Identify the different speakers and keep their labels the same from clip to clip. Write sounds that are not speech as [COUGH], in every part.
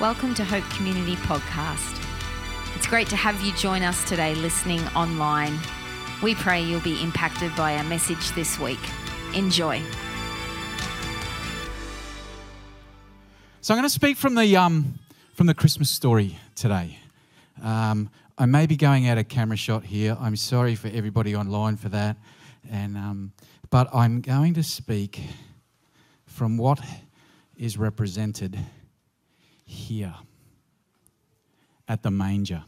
Speaker 1: Welcome to Hope Community Podcast. It's great to have you join us today listening online. We pray you'll be impacted by our message this week. Enjoy.
Speaker 2: So I'm going to speak from the um, from the Christmas story today. Um, I may be going out of camera shot here. I'm sorry for everybody online for that, and um, but I'm going to speak from what is represented here at the manger,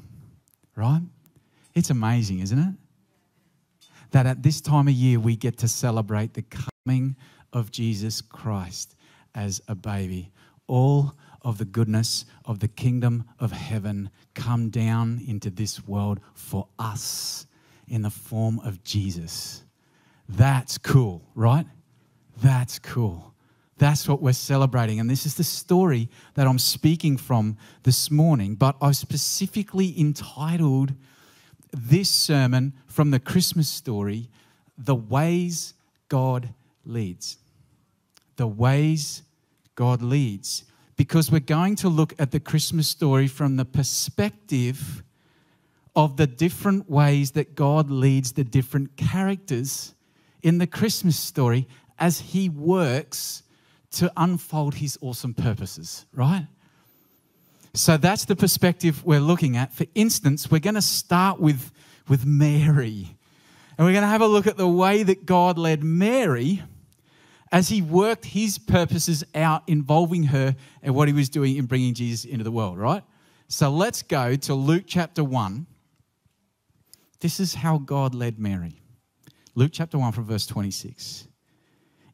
Speaker 2: right? It's amazing, isn't it? That at this time of year we get to celebrate the coming of Jesus Christ as a baby. All of the goodness of the kingdom of heaven come down into this world for us in the form of Jesus. That's cool, right? That's cool. That's what we're celebrating. And this is the story that I'm speaking from this morning. But I've specifically entitled this sermon from the Christmas story, The Ways God Leads. The Ways God Leads. Because we're going to look at the Christmas story from the perspective of the different ways that God leads the different characters in the Christmas story as He works to unfold his awesome purposes, right? So that's the perspective we're looking at. For instance, we're going to start with, with Mary. And we're going to have a look at the way that God led Mary as he worked his purposes out involving her and what he was doing in bringing Jesus into the world, right? So let's go to Luke chapter 1. This is how God led Mary. Luke chapter 1 from verse 26.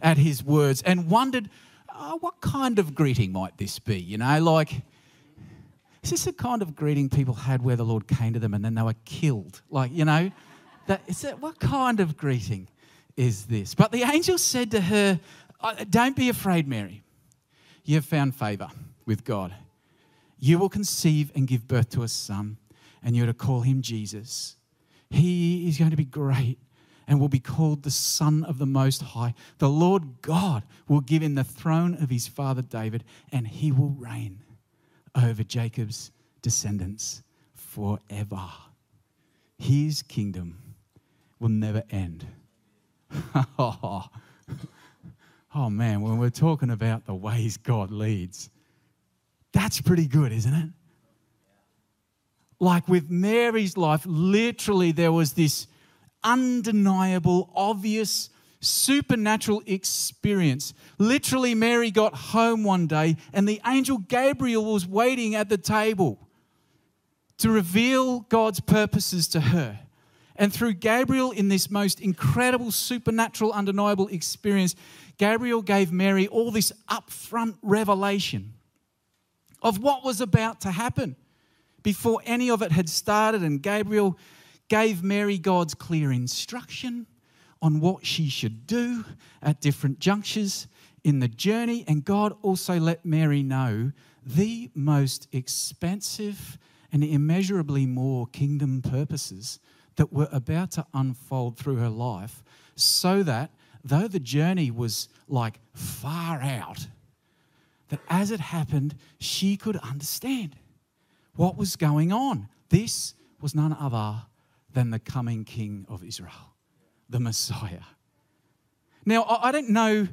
Speaker 2: at his words and wondered oh, what kind of greeting might this be? You know, like, is this the kind of greeting people had where the Lord came to them and then they were killed? Like, you know, that, is that, what kind of greeting is this? But the angel said to her, Don't be afraid, Mary. You have found favor with God. You will conceive and give birth to a son, and you're to call him Jesus. He is going to be great and will be called the Son of the Most High. The Lord God will give him the throne of his father David, and he will reign over Jacob's descendants forever. His kingdom will never end. [LAUGHS] oh man, when we're talking about the ways God leads, that's pretty good, isn't it? Like with Mary's life, literally there was this undeniable, obvious, supernatural experience. Literally, Mary got home one day and the angel Gabriel was waiting at the table to reveal God's purposes to her. And through Gabriel, in this most incredible, supernatural, undeniable experience, Gabriel gave Mary all this upfront revelation of what was about to happen before any of it had started. And Gabriel gave Mary God's clear instruction on what she should do at different junctures in the journey. And God also let Mary know the most expensive and immeasurably more kingdom purposes that were about to unfold through her life, so that though the journey was like far out, that as it happened, she could understand what was going on. This was none other than the coming King of Israel, the Messiah. Now, I don't know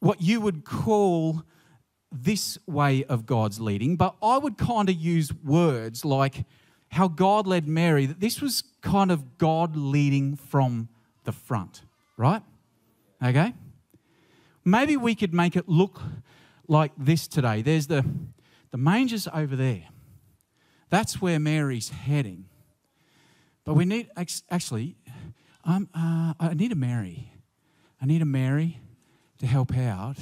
Speaker 2: what you would call this way of God's leading, but I would kind of use words like how God led Mary, that this was kind of God leading from the front, right? Okay? Maybe we could make it look like this today. There's the, the manger's over there. That's where Mary's heading. But we need, actually, um, uh, I need a Mary. I need a Mary to help out.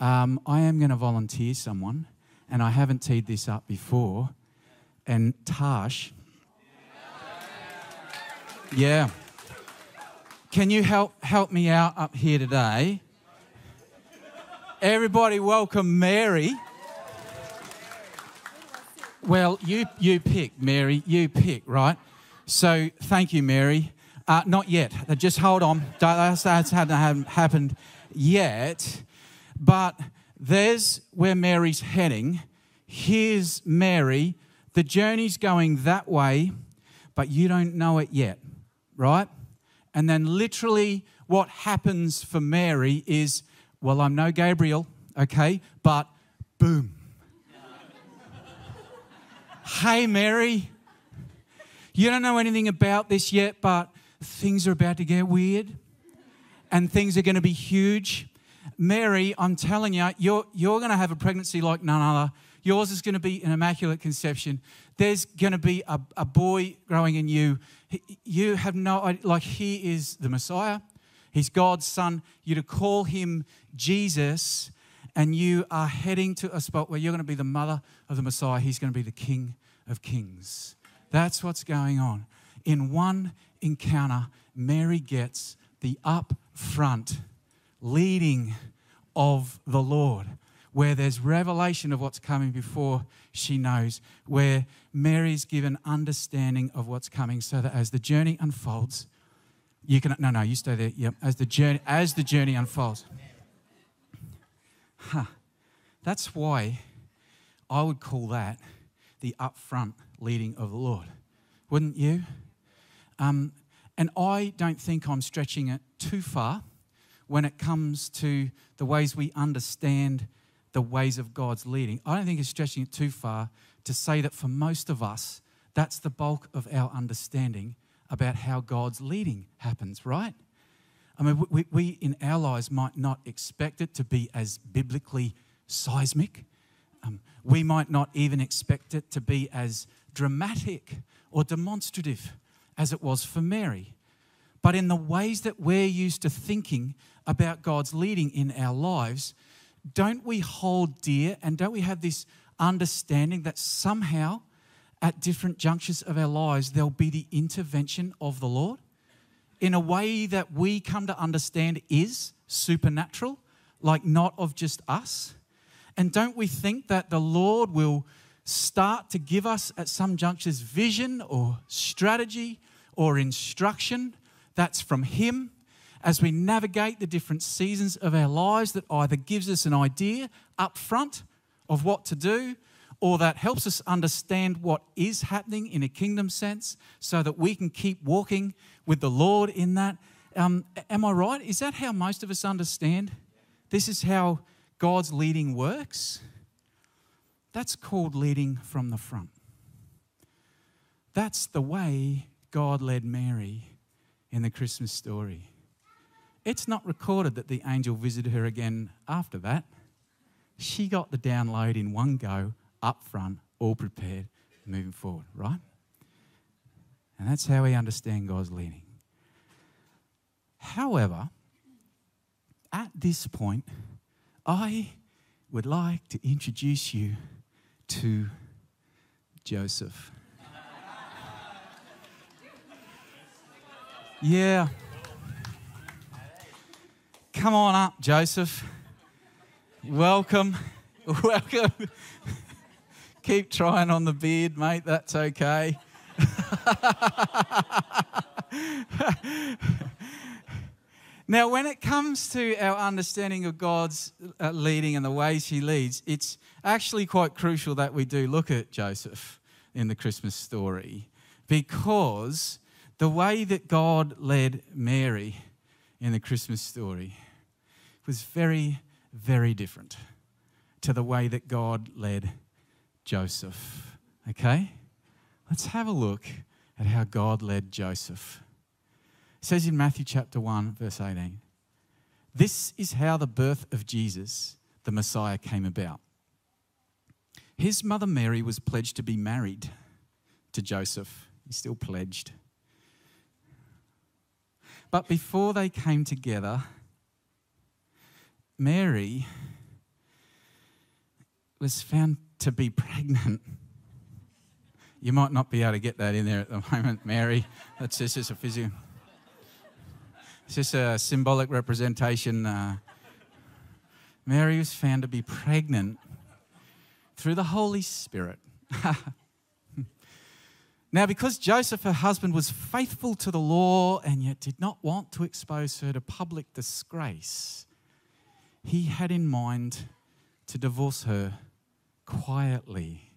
Speaker 2: Um, I am going to volunteer someone, and I haven't teed this up before. And Tash, yeah. Can you help help me out up here today? Everybody welcome Mary. Well, you you pick, Mary. You pick, right? So thank you, Mary. Uh, not yet. Just hold on. That's, hadn't happened yet. But there's where Mary's heading. Here's Mary. The journey's going that way, but you don't know it yet, right? And then literally what happens for Mary is, well, I'm no Gabriel, okay, but boom. [LAUGHS] hey, Mary, you don't know anything about this yet, but things are about to get weird and things are going to be huge. Mary, I'm telling you, you're, you're going to have a pregnancy like none other. Yours is going to be an immaculate conception. There's going to be a, a boy growing in you. You have no idea, like, he is the Messiah. He's God's son. You're to call him Jesus, and you are heading to a spot where you're going to be the mother of the Messiah. He's going to be the King of Kings. That's what's going on. In one encounter, Mary gets the upfront leading of the Lord, where there's revelation of what's coming before she knows, where Mary's given understanding of what's coming, so that as the journey unfolds, you can no no you stay there. Yep. As the journey as the journey unfolds. Huh. That's why I would call that the upfront leading of the Lord. Wouldn't you? Um, and I don't think I'm stretching it too far when it comes to the ways we understand the ways of God's leading. I don't think it's stretching it too far to say that for most of us, that's the bulk of our understanding about how God's leading happens, right? I mean, we, we in our lives might not expect it to be as biblically seismic. Um, we might not even expect it to be as dramatic or demonstrative as it was for Mary. But in the ways that we're used to thinking about God's leading in our lives, don't we hold dear and don't we have this understanding that somehow at different junctures of our lives there'll be the intervention of the Lord in a way that we come to understand is supernatural, like not of just us? And don't we think that the Lord will start to give us at some junctures vision or strategy or instruction that's from Him as we navigate the different seasons of our lives that either gives us an idea up front of what to do or that helps us understand what is happening in a kingdom sense so that we can keep walking with the Lord in that. Um, am I right? Is that how most of us understand? This is how God's leading works? That's called leading from the front. That's the way God led Mary in the Christmas story. It's not recorded that the angel visited her again after that. She got the download in one go, up front, all prepared, moving forward, right? And that's how we understand God's leading. However, at this point, I would like to introduce you to Joseph. Yeah. Come on up, Joseph. Welcome. [LAUGHS] Welcome. Keep trying on the beard, mate. That's okay. [LAUGHS] now, when it comes to our understanding of God's uh, leading and the ways He leads, it's actually quite crucial that we do look at Joseph in the Christmas story because the way that God led Mary in the Christmas story was very, very different to the way that God led Joseph. Okay? Let's have a look at how God led Joseph. It says in Matthew chapter 1, verse 18 This is how the birth of Jesus, the Messiah, came about. His mother Mary was pledged to be married to Joseph. He's still pledged. But before they came together, Mary was found to be pregnant. You might not be able to get that in there at the moment, Mary. That's just, just a physical. It's just a symbolic representation. Uh, Mary was found to be pregnant through the Holy Spirit. [LAUGHS] now, because Joseph, her husband, was faithful to the law and yet did not want to expose her to public disgrace, he had in mind to divorce her quietly.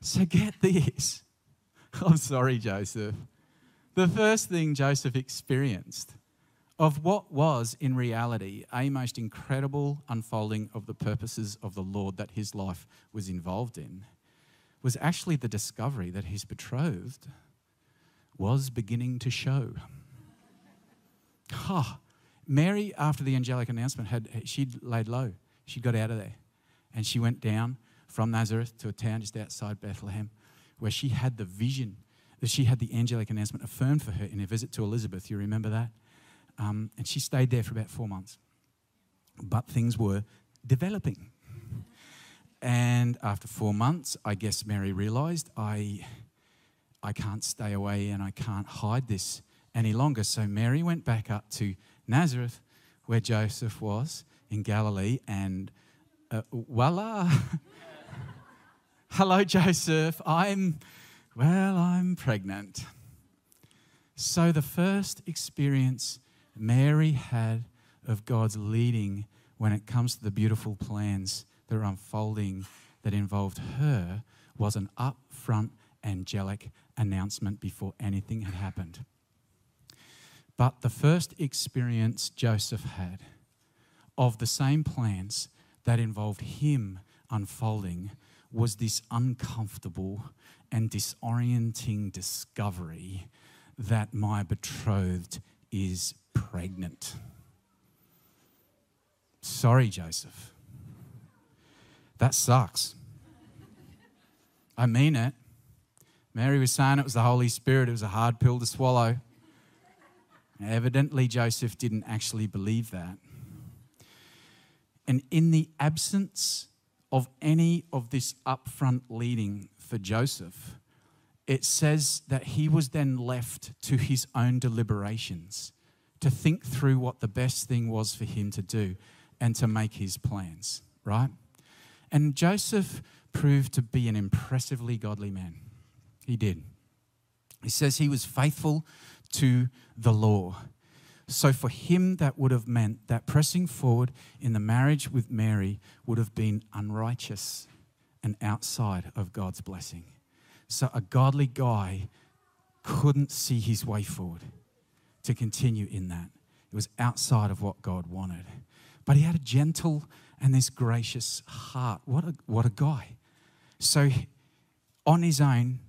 Speaker 2: So get this. [LAUGHS] I'm sorry, Joseph. The first thing Joseph experienced of what was in reality a most incredible unfolding of the purposes of the Lord that his life was involved in was actually the discovery that his betrothed was beginning to show. Oh, Mary, after the angelic announcement, had she'd laid low. She got out of there. And she went down from Nazareth to a town just outside Bethlehem where she had the vision, that she had the angelic announcement affirmed for her in a visit to Elizabeth. You remember that? Um, and she stayed there for about four months. But things were developing. And after four months, I guess Mary realized I, I can't stay away and I can't hide this any longer. So Mary went back up to Nazareth, where Joseph was in Galilee, and uh, voila. [LAUGHS] Hello, Joseph. I'm, well, I'm pregnant. So the first experience Mary had of God's leading when it comes to the beautiful plans that are unfolding that involved her was an upfront angelic announcement before anything had happened. But the first experience Joseph had of the same plans that involved him unfolding was this uncomfortable and disorienting discovery that my betrothed is pregnant. Sorry, Joseph. That sucks. I mean it. Mary was saying it was the Holy Spirit, it was a hard pill to swallow. Evidently, Joseph didn't actually believe that. And in the absence of any of this upfront leading for Joseph, it says that he was then left to his own deliberations to think through what the best thing was for him to do and to make his plans, right? And Joseph proved to be an impressively godly man. He did. He says he was faithful to the law. So for him, that would have meant that pressing forward in the marriage with Mary would have been unrighteous and outside of God's blessing. So a godly guy couldn't see his way forward to continue in that. It was outside of what God wanted. But he had a gentle and this gracious heart. What a, what a guy. So on his own,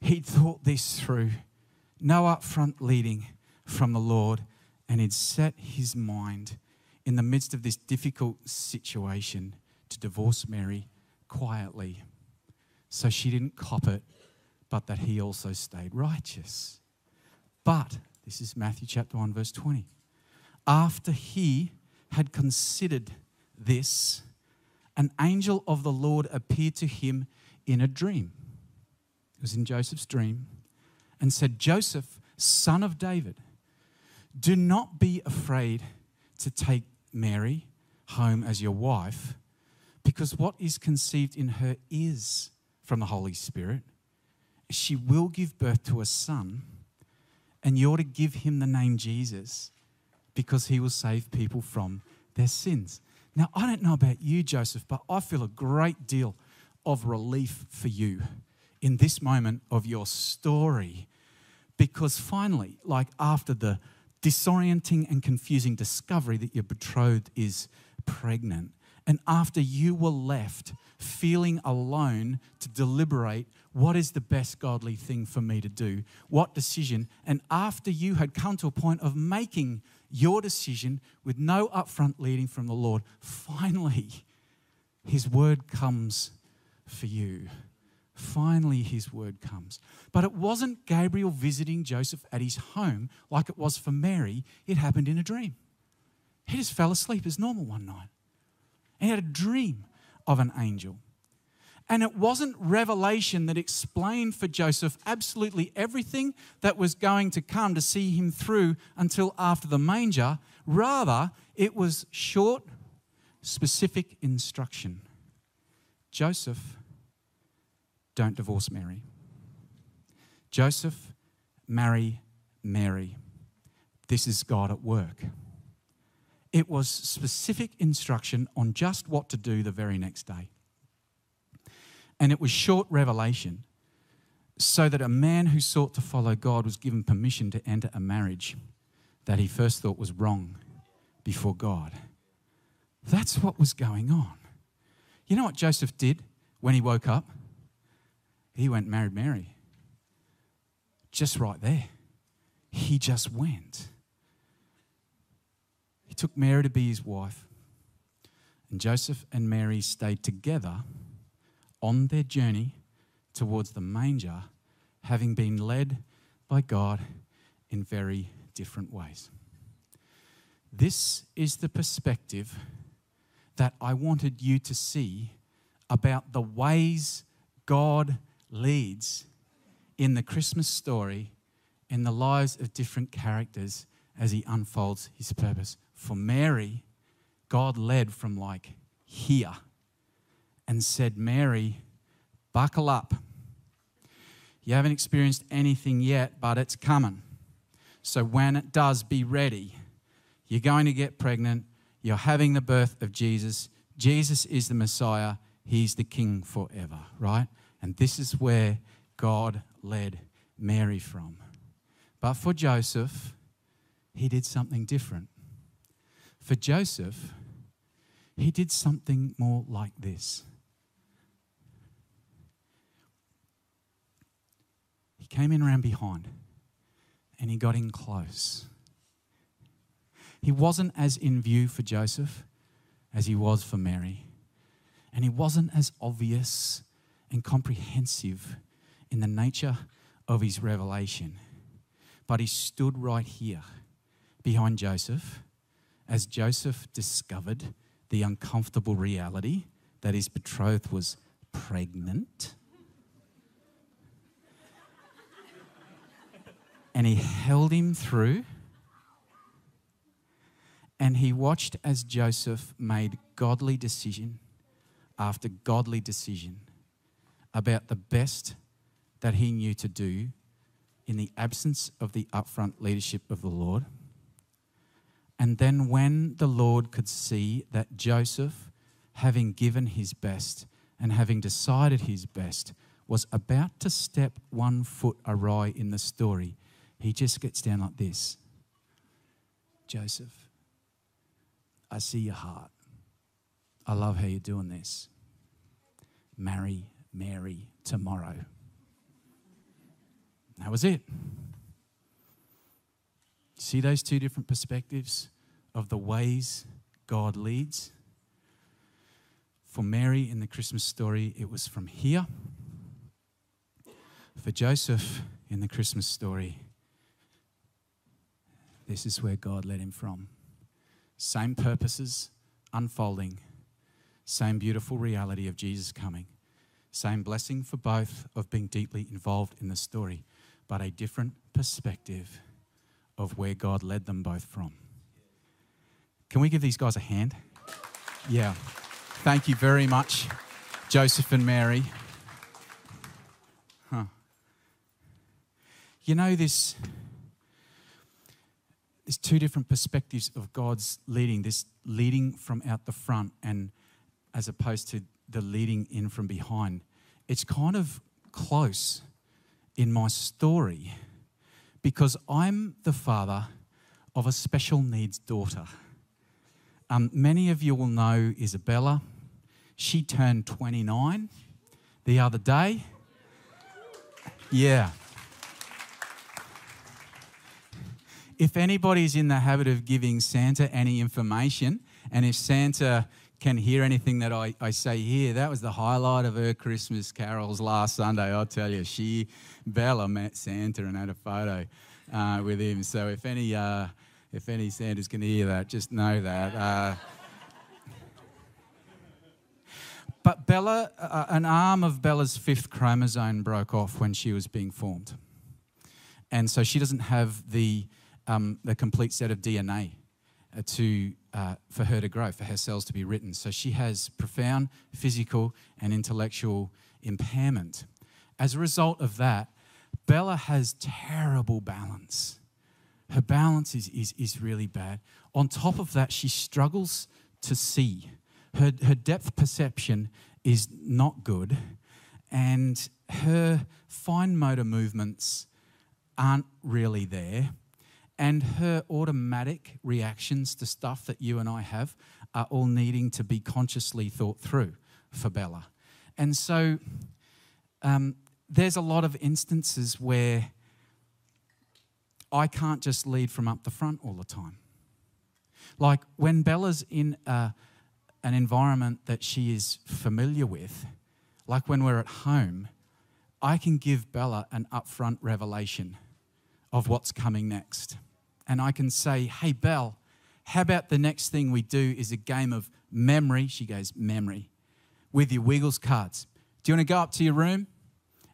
Speaker 2: he'd thought this through. No upfront leading from the Lord and he'd set his mind in the midst of this difficult situation to divorce Mary quietly so she didn't cop it, but that he also stayed righteous. But, this is Matthew chapter 1, verse 20. After he had considered this, an angel of the Lord appeared to him in a dream. It was in Joseph's dream and said, Joseph, son of David, do not be afraid to take Mary home as your wife, because what is conceived in her is from the Holy Spirit. She will give birth to a son, and you're to give him the name Jesus because he will save people from their sins. Now, I don't know about you, Joseph, but I feel a great deal of relief for you in this moment of your story because finally, like after the disorienting and confusing discovery that your betrothed is pregnant. And after you were left feeling alone to deliberate what is the best godly thing for me to do, what decision, and after you had come to a point of making your decision with no upfront leading from the Lord, finally, His word comes for you finally his word comes. But it wasn't Gabriel visiting Joseph at his home like it was for Mary, it happened in a dream. He just fell asleep as normal one night. He had a dream of an angel. And it wasn't revelation that explained for Joseph absolutely everything that was going to come to see him through until after the manger. Rather, it was short, specific instruction. Joseph, don't divorce Mary. Joseph, marry Mary. This is God at work. It was specific instruction on just what to do the very next day. And it was short revelation so that a man who sought to follow God was given permission to enter a marriage that he first thought was wrong before God. That's what was going on. You know what Joseph did when he woke up? He went and married Mary. Just right there. He just went. He took Mary to be his wife. And Joseph and Mary stayed together on their journey towards the manger, having been led by God in very different ways. This is the perspective that I wanted you to see about the ways God leads in the Christmas story in the lives of different characters as he unfolds his purpose. For Mary, God led from like here and said, Mary, buckle up. You haven't experienced anything yet, but it's coming. So when it does, be ready. You're going to get pregnant. You're having the birth of Jesus. Jesus is the Messiah. He's the King forever, right? And this is where God led Mary from. But for Joseph, he did something different. For Joseph, he did something more like this. He came in around behind and he got in close. He wasn't as in view for Joseph as he was for Mary. And he wasn't as obvious and comprehensive in the nature of his revelation. But he stood right here behind Joseph as Joseph discovered the uncomfortable reality that his betrothed was pregnant. [LAUGHS] and he held him through and he watched as Joseph made godly decision after godly decision about the best that he knew to do in the absence of the upfront leadership of the Lord. And then, when the Lord could see that Joseph, having given his best and having decided his best, was about to step one foot awry in the story, he just gets down like this Joseph, I see your heart. I love how you're doing this. Marry Mary tomorrow. That was it. See those two different perspectives of the ways God leads? For Mary in the Christmas story, it was from here. For Joseph in the Christmas story, this is where God led him from. Same purposes unfolding, same beautiful reality of Jesus coming, same blessing for both of being deeply involved in the story, but a different perspective of where God led them both from. Can we give these guys a hand? Yeah. Thank you very much, Joseph and Mary. Huh. You know, this there's two different perspectives of God's leading this leading from out the front and as opposed to the leading in from behind. It's kind of close in my story because I'm the father of a special needs daughter. Um, many of you will know Isabella. She turned 29 the other day. Yeah. if anybody's in the habit of giving Santa any information, and if Santa can hear anything that I, I say here, that was the highlight of her Christmas carols last Sunday. I'll tell you, she, Bella, met Santa and had a photo uh, with him. So if any, uh, if any Santa's to hear that, just know that. Uh, But Bella, uh, an arm of Bella's fifth chromosome broke off when she was being formed. And so she doesn't have the, um, the complete set of DNA uh, to, uh, for her to grow, for her cells to be written. So she has profound physical and intellectual impairment. As a result of that, Bella has terrible balance. Her balance is, is, is really bad. On top of that, she struggles to see. Her, her depth perception is not good, and her fine motor movements aren't really there. And her automatic reactions to stuff that you and I have are all needing to be consciously thought through for Bella. And so um, there's a lot of instances where I can't just lead from up the front all the time. Like when Bella's in a, an environment that she is familiar with, like when we're at home, I can give Bella an upfront revelation of what's coming next. And I can say, hey, Belle, how about the next thing we do is a game of memory? She goes, memory, with your Wiggles cards. Do you want to go up to your room?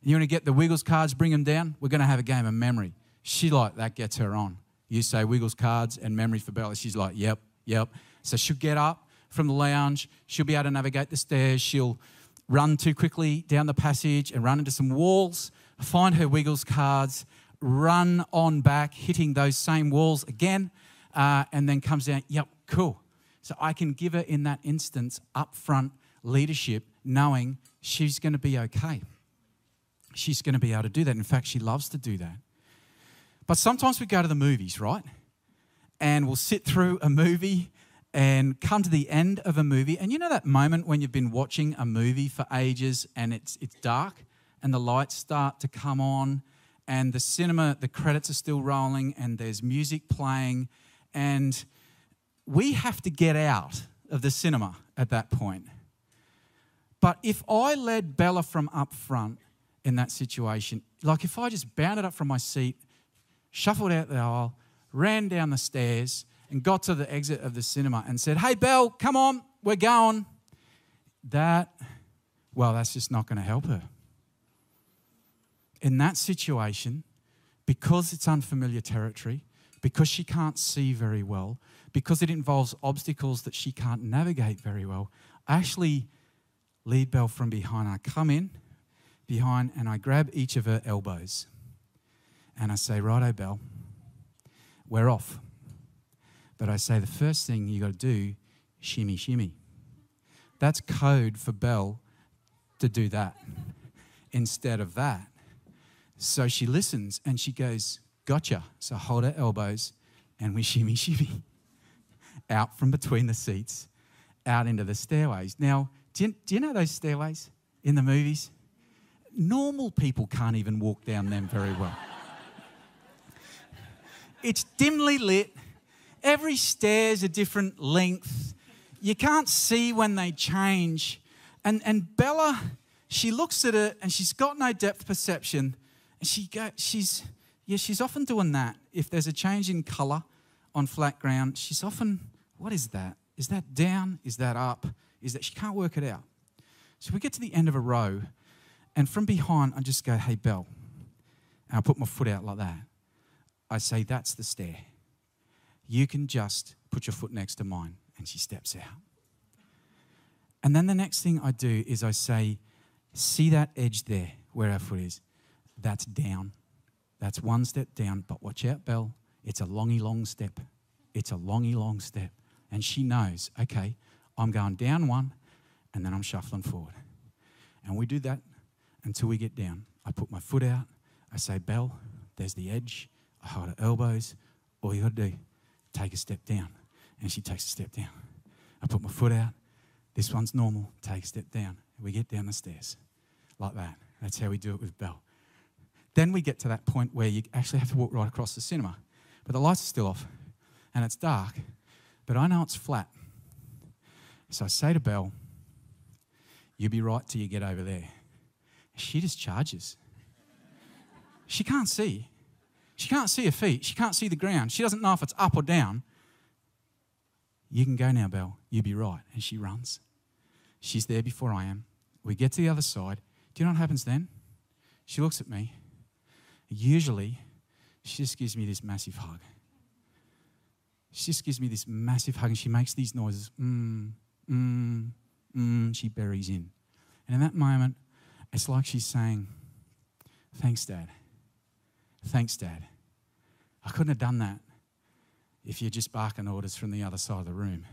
Speaker 2: You want to get the Wiggles cards, bring them down? We're going to have a game of memory. She like that gets her on. You say Wiggles cards and memory for Bella. She's like, yep, yep. So she'll get up from the lounge. She'll be able to navigate the stairs. She'll run too quickly down the passage and run into some walls, find her Wiggles cards, run on back, hitting those same walls again, uh, and then comes down, yep, cool. So I can give her in that instance upfront leadership, knowing she's going to be okay. She's going to be able to do that. In fact, she loves to do that. But sometimes we go to the movies, right? And we'll sit through a movie and come to the end of a movie. And you know that moment when you've been watching a movie for ages and it's, it's dark and the lights start to come on and the cinema, the credits are still rolling and there's music playing. And we have to get out of the cinema at that point. But if I led Bella from up front in that situation, like if I just bounded up from my seat, shuffled out the aisle, ran down the stairs, and got to the exit of the cinema and said, Hey, Belle, come on, we're going. That, well, that's just not going to help her. In that situation, because it's unfamiliar territory, because she can't see very well, because it involves obstacles that she can't navigate very well, I actually lead Belle from behind. I come in behind and I grab each of her elbows and I say, Righto, Belle, we're off. But I say, the first thing you got to do, shimmy, shimmy. That's code for Belle to do that instead of that. So she listens and she goes, Gotcha. So hold her elbows and we [LAUGHS] shimmy, shimmy out from between the seats, out into the stairways. Now, do you, do you know those stairways in the movies? Normal people can't even walk down them very well. It's dimly lit. Every stair's a different length. You can't see when they change. And, and Bella, she looks at it and she's got no depth perception. She go, she's, yeah, she's often doing that. If there's a change in colour on flat ground, she's often, what is that? Is that down? Is that up? Is that she can't work it out? So we get to the end of a row, and from behind, I just go, hey, Belle. And I put my foot out like that. I say, That's the stair. You can just put your foot next to mine. And she steps out. And then the next thing I do is I say, See that edge there where our foot is? That's down. That's one step down. But watch out, Belle. It's a longy, long step. It's a longy, long step. And she knows, okay, I'm going down one and then I'm shuffling forward. And we do that until we get down. I put my foot out. I say, Belle, there's the edge. I hold her elbows. All you got to do, take a step down. And she takes a step down. I put my foot out. This one's normal. Take a step down. We get down the stairs like that. That's how we do it with Belle. Then we get to that point where you actually have to walk right across the cinema. But the lights are still off and it's dark. But I know it's flat. So I say to Belle, You'll be right till you get over there. She just charges. She can't see. She can't see her feet. She can't see the ground. She doesn't know if it's up or down. You can go now, Belle. You be right. And she runs. She's there before I am. We get to the other side. Do you know what happens then? She looks at me. Usually, she just gives me this massive hug. She just gives me this massive hug and she makes these noises. Mmm, mmm, mmm. She buries in. And in that moment, it's like she's saying, Thanks, Dad. Thanks, Dad. I couldn't have done that if you're just barking orders from the other side of the room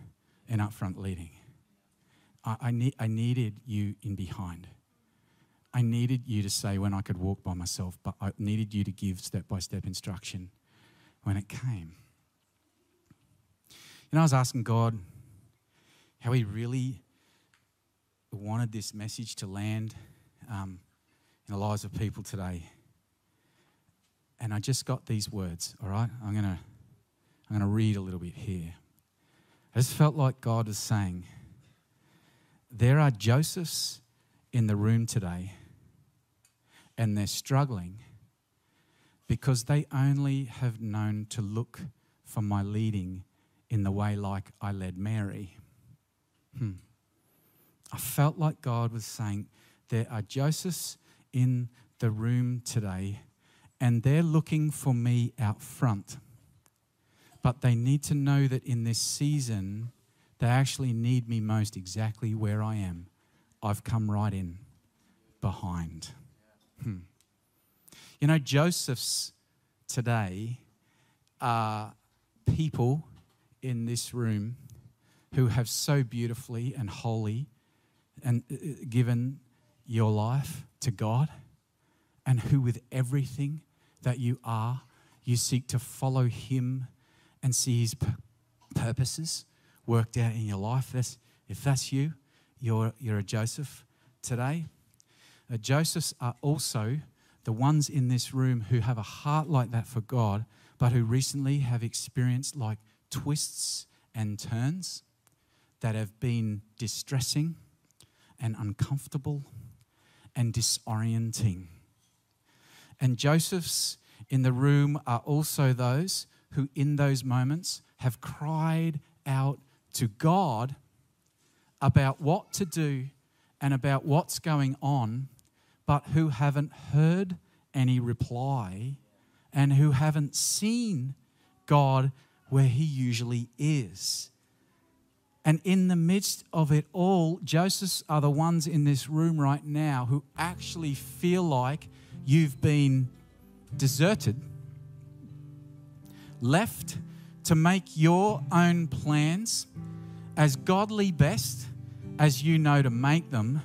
Speaker 2: and up front leading. I, I, I needed you in behind. I needed you to say when I could walk by myself, but I needed you to give step by step instruction when it came. You know, I was asking God how He really wanted this message to land um, in the lives of people today. And I just got these words, all right? I'm going to I'm going to read a little bit here. I just felt like God is saying, There are Josephs in the room today, and they're struggling because they only have known to look for my leading in the way like I led Mary. Hmm. I felt like God was saying, There are Josephs in the room today, and they're looking for me out front. But they need to know that in this season, they actually need me most exactly where I am. I've come right in behind. Hmm. You know, Joseph's today are people in this room who have so beautifully and wholly and uh, uh, given your life to God and who with everything that you are you seek to follow him and see his purposes worked out in your life if that's you you're, you're a joseph today uh, josephs are also the ones in this room who have a heart like that for god but who recently have experienced like twists and turns that have been distressing and uncomfortable and disorienting. And Joseph's in the room are also those who, in those moments, have cried out to God about what to do and about what's going on, but who haven't heard any reply and who haven't seen God where He usually is. And in the midst of it all, Josephs are the ones in this room right now who actually feel like you've been deserted, left to make your own plans as godly best as you know to make them,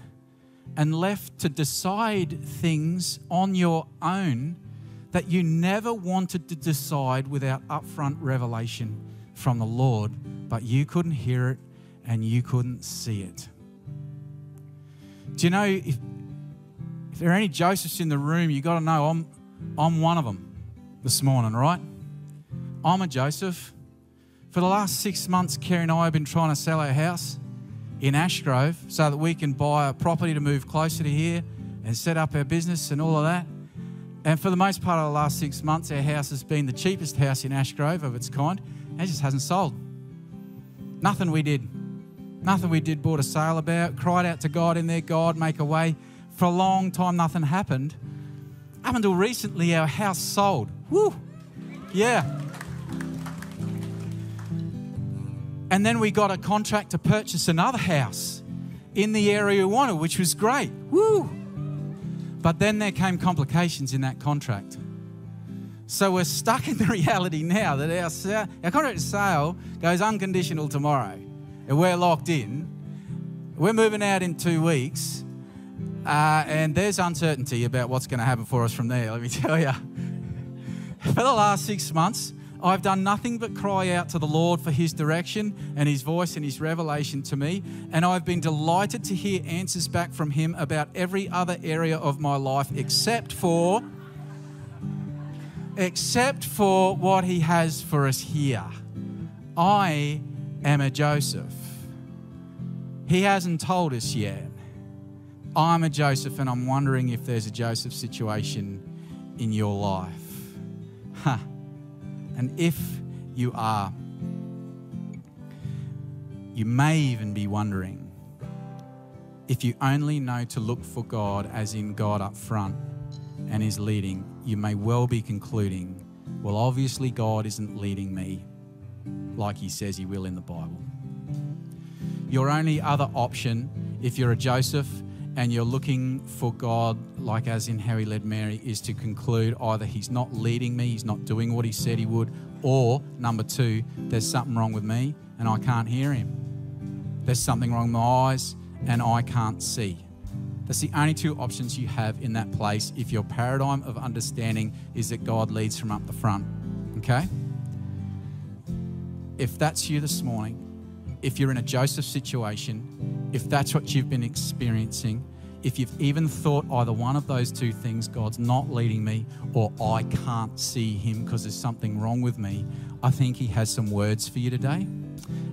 Speaker 2: and left to decide things on your own that you never wanted to decide without upfront revelation from the Lord, but you couldn't hear it and you couldn't see it. Do you know if, if there are any Josephs in the room, you got to know I'm, I'm one of them this morning, right? I'm a Joseph. For the last six months, Kerry and I have been trying to sell our house in Ashgrove so that we can buy a property to move closer to here and set up our business and all of that. And for the most part of the last six months, our house has been the cheapest house in Ashgrove of its kind. And it just hasn't sold. Nothing we did Nothing we did bought a sale about. Cried out to God in there, God, make a way. For a long time, nothing happened. Up until recently, our house sold. Woo! Yeah. And then we got a contract to purchase another house in the area we wanted, which was great. Woo! But then there came complications in that contract. So we're stuck in the [LAUGHS] reality now that our, our contract sale goes unconditional tomorrow and we're locked in. We're moving out in two weeks, uh, and there's uncertainty about what's going to happen for us from there, let me [LAUGHS] tell you. for the last six months, I've done nothing but cry out to the Lord for His direction and His voice and His revelation to me. And I've been delighted to hear answers back from Him about every other area of my life except for. Except for what he has for us here. I am a Joseph. He hasn't told us yet. I'm a Joseph, and I'm wondering if there's a Joseph situation in your life. Huh. And if you are, you may even be wondering If you only know to look for God as in God up front and is leading, you may well be concluding, well, obviously, God isn't leading me like He says He will in the Bible. Your only other option, if you're a Joseph and you're looking for God, like as in how He led Mary, is to conclude either He's not leading me, He's not doing what He said He would, or number two, there's something wrong with me and I can't hear Him. There's something wrong with my eyes and I can't see. That's the only two options you have in that place if your paradigm of understanding is that God leads from up the front. Okay? If that's you this morning, if you're in a Joseph situation, if that's what you've been experiencing, if you've even thought oh, either one of those two things, God's not leading me, or I can't see Him because there's something wrong with me, I think He has some words for you today.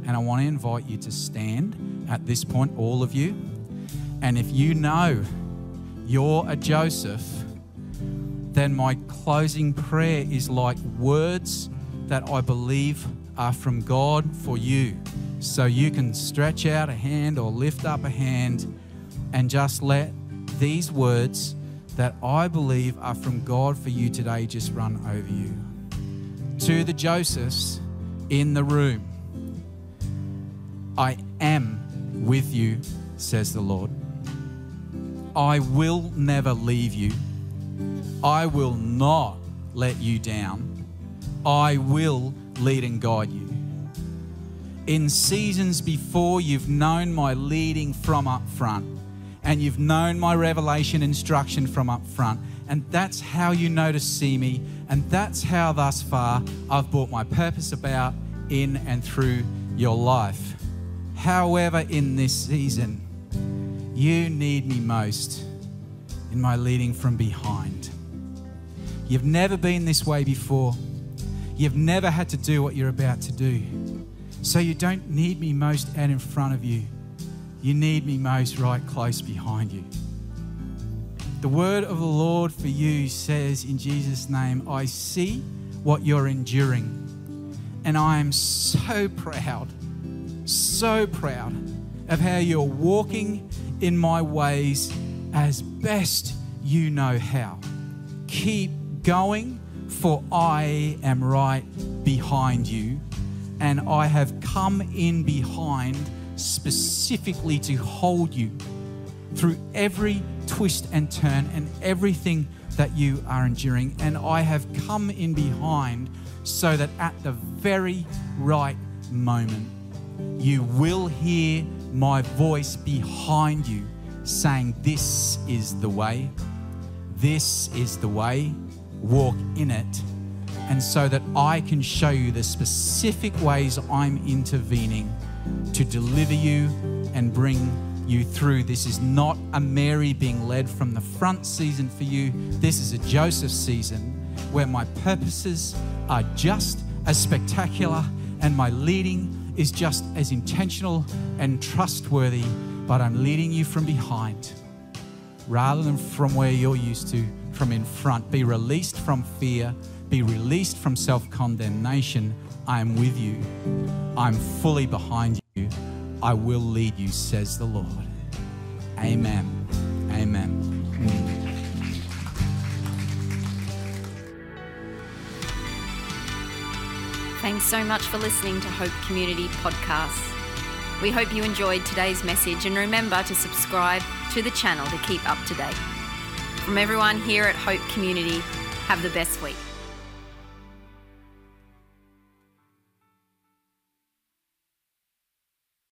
Speaker 2: And I want to invite you to stand at this point, all of you. And if you know you're a Joseph, then my closing prayer is like words that I believe are from God for you. So you can stretch out a hand or lift up a hand and just let these words that I believe are from God for you today just run over you. To the Josephs in the room, I am with you, says the Lord. I will never leave you. I will not let you down. I will lead and guide you. In seasons before, you've known my leading from up front, and you've known my revelation instruction from up front. And that's how you know to see me. And that's how, thus far, I've brought my purpose about in and through your life. However, in this season, you need me most in my leading from behind. You've never been this way before. You've never had to do what you're about to do. So you don't need me most out in front of you. You need me most right close behind you. The word of the Lord for you says in Jesus' name, I see what you're enduring, and I am so proud so proud of how you're walking in my ways as best you know how. Keep going, for I am right behind you, and I have come in behind specifically to hold you through every twist and turn and everything that you are enduring. And I have come in behind so that at the very right moment, you will hear my voice behind you saying, This is the way, this is the way, walk in it. And so that I can show you the specific ways I'm intervening to deliver you and bring you through. This is not a Mary being led from the front season for you. This is a Joseph season where my purposes are just as spectacular and my leading is just as intentional and trustworthy, but I'm leading you from behind rather than from where you're used to, from in front. Be released from fear, be released from self condemnation. I am with you, I'm fully behind you. I will lead you, says the Lord. Amen. Amen.
Speaker 1: Thanks so much for listening to Hope Community Podcasts. We hope you enjoyed today's message and remember to subscribe to the channel to keep up to date. From everyone here at Hope Community, have the best week.